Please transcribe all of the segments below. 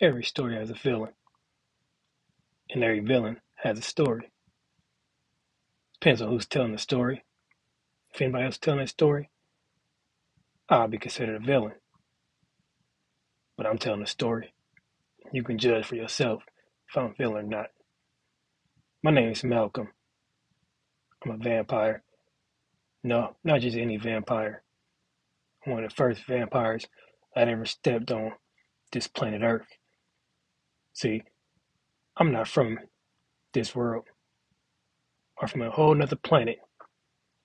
Every story has a villain, and every villain has a story. Depends on who's telling the story. If anybody else telling that story, I'll be considered a villain. But I'm telling the story. You can judge for yourself if I'm a villain or not. My name is Malcolm. I'm a vampire. No, not just any vampire. One of the first vampires that ever stepped on this planet Earth. See, I'm not from this world. I'm from a whole nother planet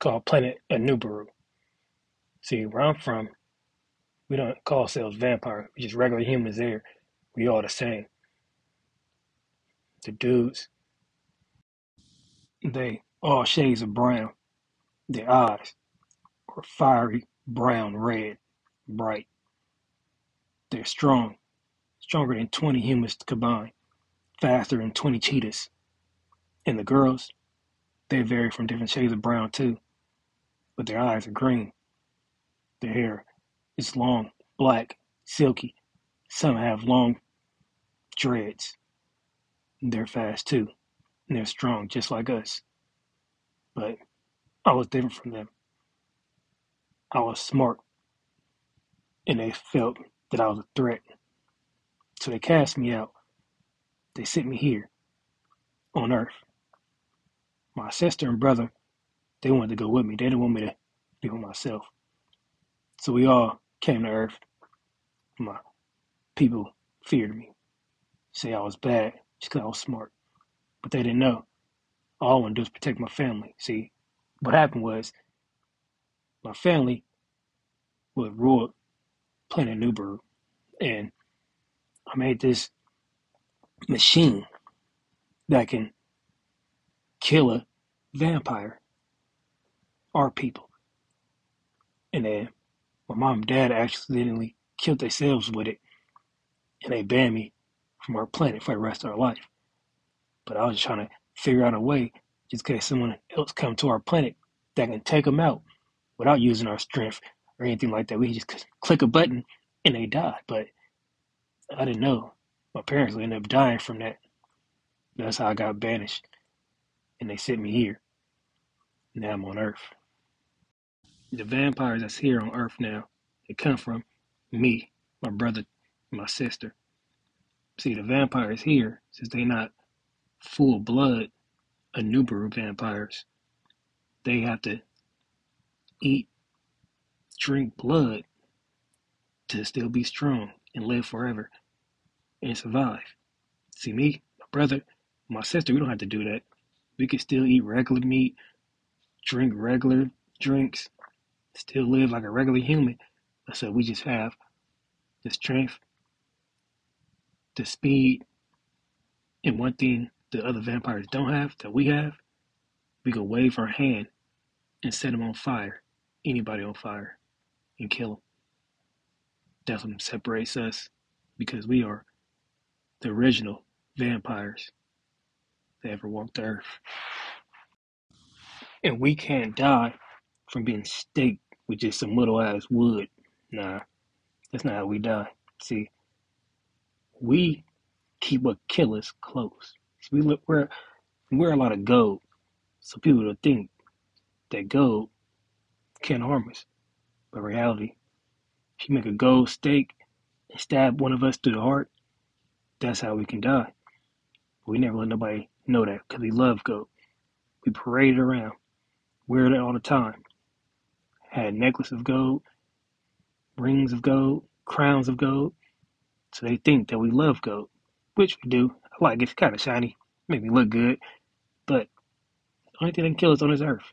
called Planet Anubaru. See, where I'm from, we don't call ourselves vampires. We're just regular humans there. We all the same. The dudes, they all shades of brown. Their eyes are fiery brown red, bright. They're strong, stronger than 20 humans combined, faster than 20 cheetahs. And the girls, they vary from different shades of brown too, but their eyes are green. Their hair is long, black, silky. Some have long dreads. They're fast too, and they're strong just like us. But I was different from them. I was smart, and they felt that I was a threat. So they cast me out. They sent me here, on Earth. My sister and brother, they wanted to go with me. They didn't want me to be with myself. So we all came to Earth. My people feared me, say I was bad just because I was smart. But they didn't know. All I wanted to do was protect my family. See, what happened was my family was ruled Planet Anubaru, and I made this machine that can kill a vampire, our people. And then my mom and dad accidentally killed themselves with it, and they banned me from our planet for the rest of our life. But I was trying to figure out a way, just in case someone else come to our planet that can take them out without using our strength or anything like that. We just click a button and they die. But I didn't know. My parents ended up dying from that. That's how I got banished. And they sent me here. Now I'm on Earth. The vampires that's here on Earth now, they come from me, my brother, my sister. See, the vampires here, since they're not full blood Anubaru vampires, they have to eat, drink blood to still be strong and live forever and survive. See, me, my brother, my sister, we don't have to do that. We can still eat regular meat, drink regular drinks, still live like a regular human. So we just have the strength, the speed, and one thing the other vampires don't have that we have, we can wave our hand and set them on fire, anybody on fire, and kill them. That's what separates us because we are the original vampires that ever walked the earth. And we can't die from being staked with just some little ass wood. Nah, that's not how we die. See, we keep what kill us close. We look, we're, we wear a lot of gold, so people will think that gold can't harm us. But reality, if you make a gold stake and stab one of us through the heart, that's how we can die. We never let nobody know that because we love gold. We parade it around, wear it all the time. Had necklace of gold, rings of gold, crowns of gold. So they think that we love gold, which we do. I like it. It's kind of shiny, make me look good. But the only thing that can kill us on this earth.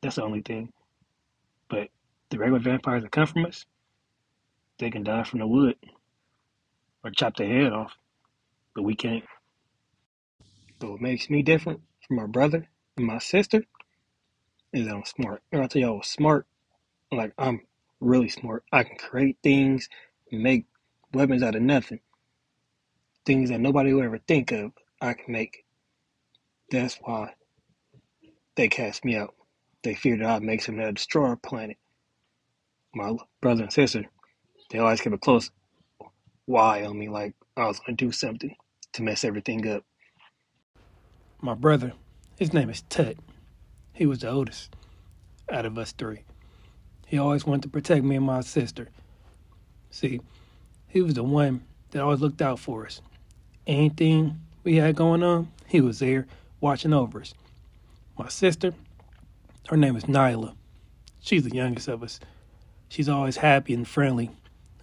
That's the only thing. But the regular vampires that come from us, they can die from the wood or chop their head off, but we can't. But what makes me different from my brother and my sister is that I'm smart. And I'll tell I was smart. Like I'm really smart. I can create things, make weapons out of nothing. Things that nobody will ever think of, I can make. That's why they cast me out. They feared that I'd make something that'd destroy our planet. My brother and sister, they always kept it close why on me like I was gonna do something to mess everything up. My brother, his name is Tut. He was the oldest out of us three. He always wanted to protect me and my sister. See, he was the one that always looked out for us. Anything we had going on, he was there watching over us. My sister, her name is Nyla. She's the youngest of us. She's always happy and friendly.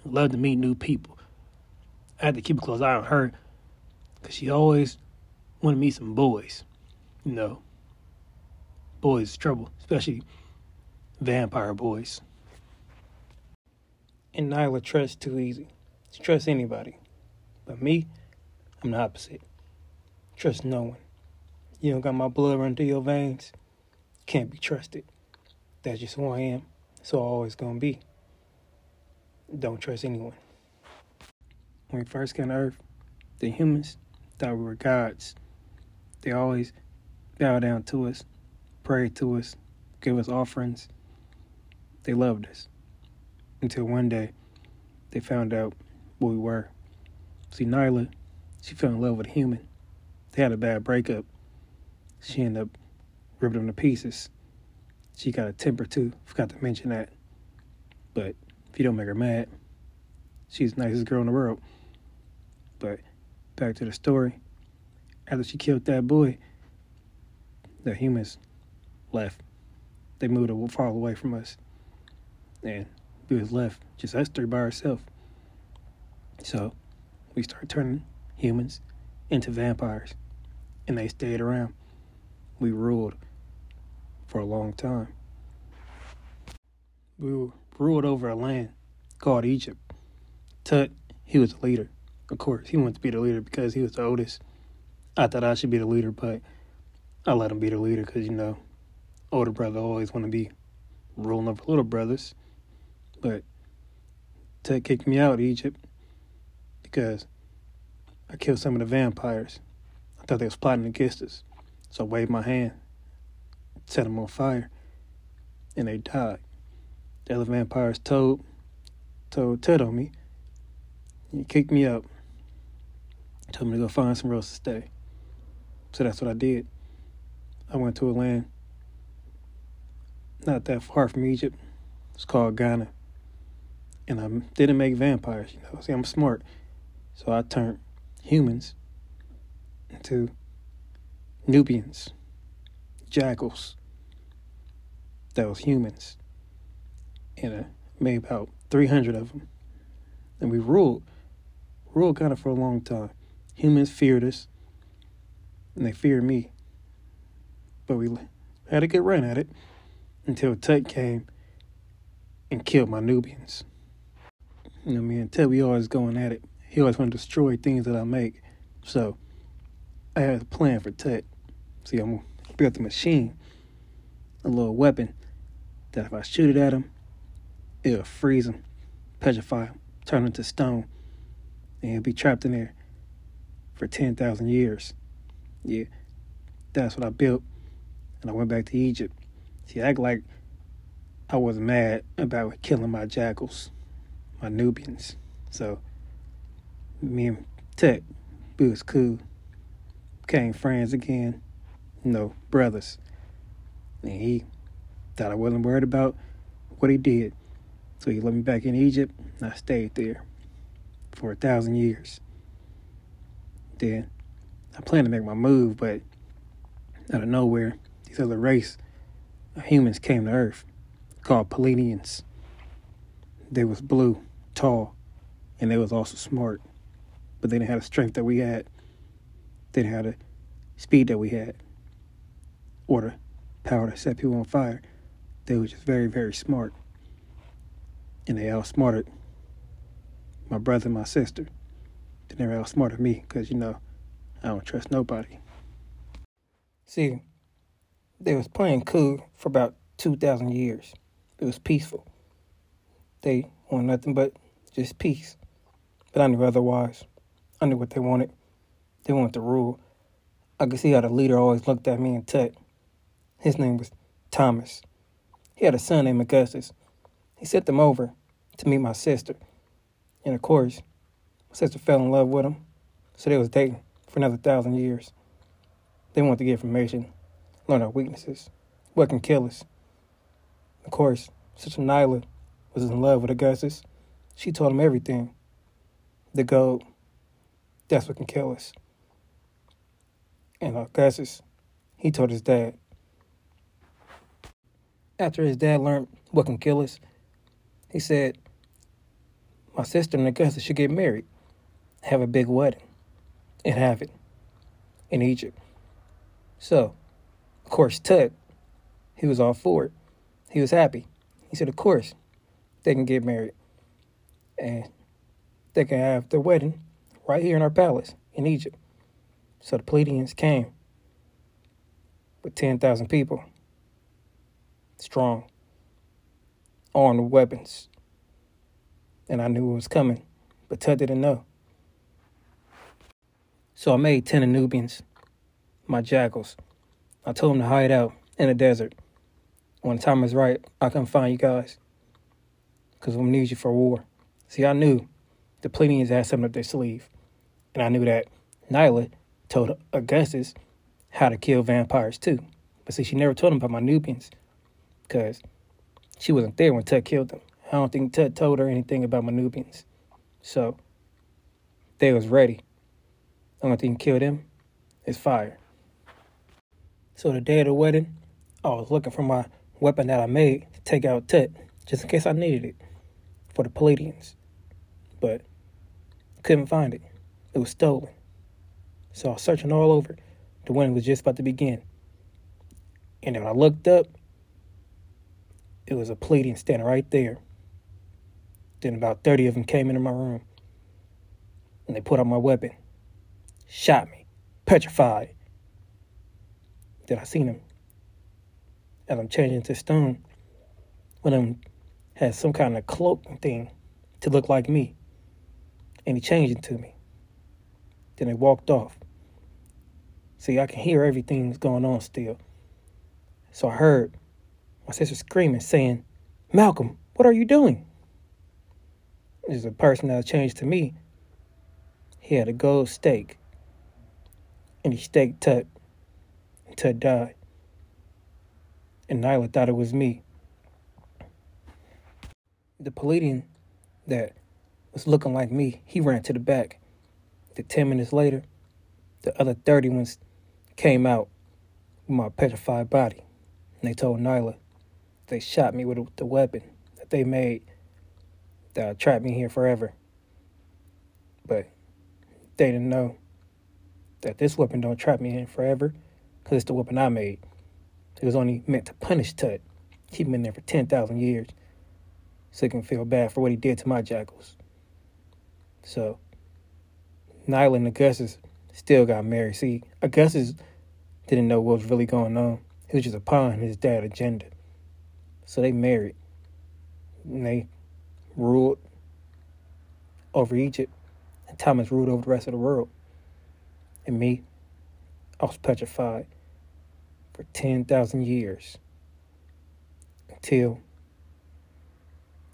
Loved to meet new people. I had to keep a close eye on her because she always wanted to meet some boys. You know, boys trouble, especially vampire boys. And Nyla trusts too easy. She trusts anybody. But me, I'm the opposite. Trust no one. You don't got my blood running through your veins. Can't be trusted. That's just who I am. So always gonna be. Don't trust anyone. When we first came to Earth, the humans thought we were gods. They always bow down to us, pray to us, give us offerings. They loved us. Until one day, they found out what we were. See, Nyla, she fell in love with a human. They had a bad breakup. She ended up ripping them to pieces. She got a temper too. Forgot to mention that. But if you don't make her mad, she's the nicest girl in the world. But back to the story. After she killed that boy, the humans left. They moved far away from us. And we was left, just us three by ourselves. So we started turning humans into vampires. And they stayed around. We ruled for a long time. We ruled over a land called Egypt. Tut, he was the leader. Of course, he wanted to be the leader because he was the oldest. I thought I should be the leader, but I let him be the leader because, you know, older brother always want to be ruling over little brothers. But Tut kicked me out of Egypt because I killed some of the vampires. I thought they was plotting against us. So I waved my hand, set them on fire, and they died. The other vampires told told Tut on me. He kicked me out. Told me to go find somewhere else to stay. So that's what I did. I went to a land not that far from Egypt. It's called Ghana. And I didn't make vampires, you know. See, I'm smart. So I turned humans into Nubians, jackals. That was humans. And I made about 300 of them. And we ruled, ruled kind of for a long time. Humans feared us, and they feared me. But we had a good run at it until Tut came and killed my Nubians. You know, me and Tut, we always going at it. He always want to destroy things that I make. So I had a plan for Tut. See, I'm gonna build the machine, a little weapon that if I shoot it at him, it'll freeze him, petrify him, turn him to stone, and he'll be trapped in there for 10,000 years. Yeah, that's what I built. And I went back to Egypt. See, I act like I was mad about killing my jackals, my Nubians. So, me and Tut, we was cool. Became friends again. You know, brothers. And he thought I wasn't worried about what he did. So he let me back in Egypt, and I stayed there for a thousand years. Then I planned to make my move, but out of nowhere, these other race of humans came to Earth, called Pleiadians. They was blue, tall, and they was also smart, but they didn't have the strength that we had. They didn't have the speed that we had, or the power to set people on fire. They were just very, very smart, and they outsmarted my brother and my sister. They never outsmarted me because you know I don't trust nobody. See, they was playing cool for about two thousand years. It was peaceful. They want nothing but just peace. But I knew otherwise. I knew what they wanted. They wanted to rule. I could see how the leader always looked at me and Tut. His name was Thomas. He had a son named Augustus. He sent them over to meet my sister. And of course, my sister fell in love with him, so they was dating for another thousand years. They wanted to get information, learn our weaknesses, what can kill us. Of course, Sister Nyla was in love with Augustus. She told him everything. The gold, that's what can kill us. And Augustus, he told his dad. After his dad learned what can kill us, he said, My sister and Augustus should get married, have a big wedding, and have it in Egypt. So, of course, Tut, he was all for it. He was happy. He said, Of course, they can get married. And they can have their wedding right here in our palace in Egypt. So the Pleiadians came with 10,000 people, strong, armed weapons. And I knew it was coming, but Tut didn't know. So I made 10 Nubians, my jackals. I told them to hide out in the desert. When the time is right, I come find you guys. Because to need you for war. See, I knew the Pleiadians had something up their sleeve. And I knew that Nyla told Augustus how to kill vampires too. But see, she never told him about my Nubians because she wasn't there when Tut killed them. I don't think Tut told her anything about my Nubians. So they was ready. The only thing killed them is fire. So the day of the wedding, I was looking for my weapon that I made to take out Tut, just in case I needed it for the Pleiadians. But couldn't find it. It was stolen. So I was searching all over. The wedding was just about to begin. And when I looked up, it was a Pleiadian standing right there. Then about 30 of them came into my room. And they put out my weapon. Shot me. Petrified. Then I seen them. As I'm changing to stone. One of them had some kind of cloak thing to look like me. And he changed it to me. Then they walked off. See, I can hear everything that's going on still. So I heard my sister screaming, saying, Malcolm, what are you doing? There's a person that changed to me. He had a gold stake. And he staked Tut. And Tut died. And Nyla thought it was me. The Pleiadian that was looking like me, he ran to the back. The 10 minutes later, the other 30 ones came out with my petrified body. And they told Nyla they shot me with the weapon that they made that trapped me here forever. But they didn't know that this weapon don't trap me in forever because it's the weapon I made. It was only meant to punish Tut, keep him in there for 10,000 years so he can feel bad for what he did to my jackals. So, Nyla and Augustus still got married. See, Augustus didn't know what was really going on. He was just a pawn in his dad's agenda. So they married. And they ruled over Egypt. And Thomas ruled over the rest of the world. And me, I was petrified for 10,000 years until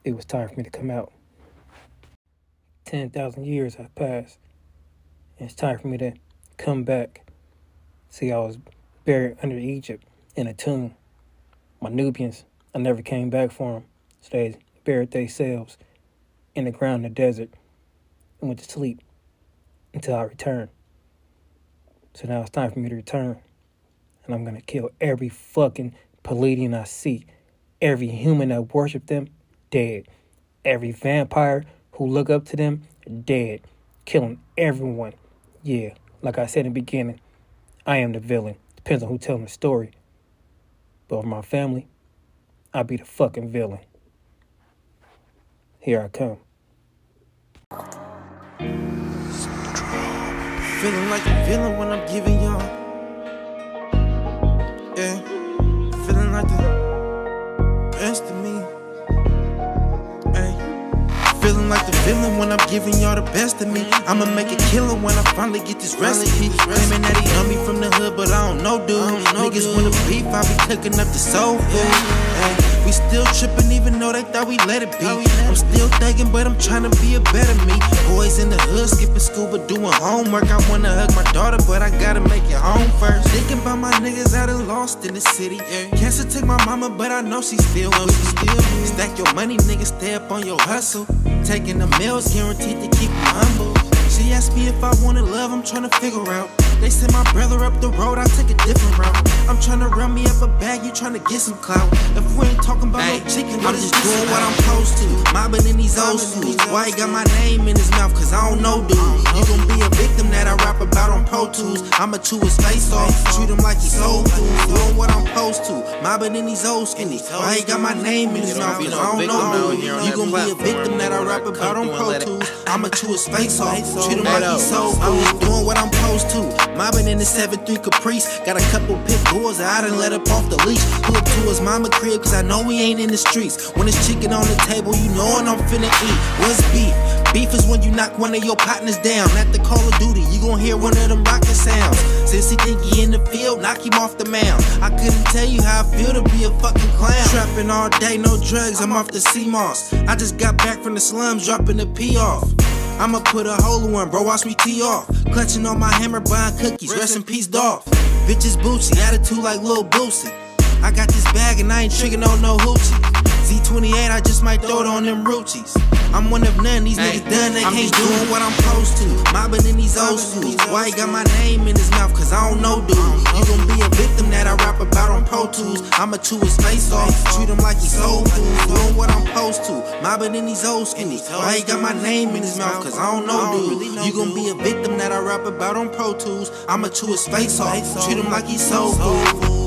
it was time for me to come out. 10,000 years have passed. And it's time for me to come back. See, I was buried under Egypt in a tomb. My Nubians, I never came back for them. So they buried themselves in the ground in the desert and went to sleep until I returned. So now it's time for me to return. And I'm going to kill every fucking Pleiadian I see. Every human that worship them, dead. Every vampire who look up to them, dead. Killing everyone. Yeah, like I said in the beginning, I am the villain. Depends on who telling the story. But with my family, I'll be the fucking villain. Here I come. Feeling like a villain when I'm giving y'all. Yeah, feeling like the like the villain when I'm giving y'all the best of me. I'ma make a killer when I finally get this recipe. Claiming that he know me from the hood, but I don't know, dude. Niggas wanna beef, I be cooking up the soul food. We still tripping even though they thought we let it be. I'm still thinking, but I'm trying to be a better me. Boys in the hood skipping school but doing homework. I wanna hug my daughter, but I gotta make it home first. Thinking about my niggas out and lost in the city. Cancer took my mama, but I know she still with me. Still stack your money, nigga, stay up on your hustle. Taking the meals guaranteed to keep you humble. She asked me if I wanted love, I'm trying to figure out. They sent my brother up the road, I take a different route. I'm trying to run me up a bag, you trying to get some clout. If we ain't talking about no chicken, I'm just doing what I'm supposed to. Mobbing in these old schools. Why he got my name in his mouth? Cause I don't know, dude. You gon' be a victim that I rap about on Pro Tools. I'ma chew his face off, treat him like he's soul food. Doing what I'm supposed to. Mobbing in these old schools. Why he got my name in his mouth? Cause I don't know, dude. You gon' be a victim that I rap about on Pro Tools. I'ma chew his face off, treat him like he's soul food. I'm just doing what I'm supposed to. Mobbing in the 7-3 Caprice. Got a couple pit that I done let up off the leash. Pull up to his mama crib, cause I know we ain't in the streets. When it's chicken on the table, you knowin' I'm finna eat. What's beef? Beef is when you knock one of your partners down. At the Call of Duty, you gon' hear one of them rockin' sounds. Since he think he in the field, knock him off the mound. I couldn't tell you how I feel to be a fucking clown. Trapping all day, no drugs, I'm off the CMOS. I just got back from the slums, dropping the P off. I'ma put a hole in one, bro, watch me tee off. Clutching on my hammer, buying cookies, rest in peace, Dolph. Bitches Bootsy, attitude like Lil Boosie. I got this bag and I ain't tricking on no hoochie. Z28, I just might throw it on them Ruchis. I'm one of none, these niggas done, they I'm can't do doing what I'm supposed to. Mobbing in these old schools. Why he got my name in his mouth? Cause I don't know, dude. You gon' be a victim that I rap about on Pro Tools. I'ma chew his face off, treat him like he's soul food. Doing what I'm supposed to. Mobbing in these old schools. Why he got my name in his mouth? Cause I don't know, dude. You gon' be a victim that I rap about on Pro Tools. I'ma chew his face off, treat him like he's soul food.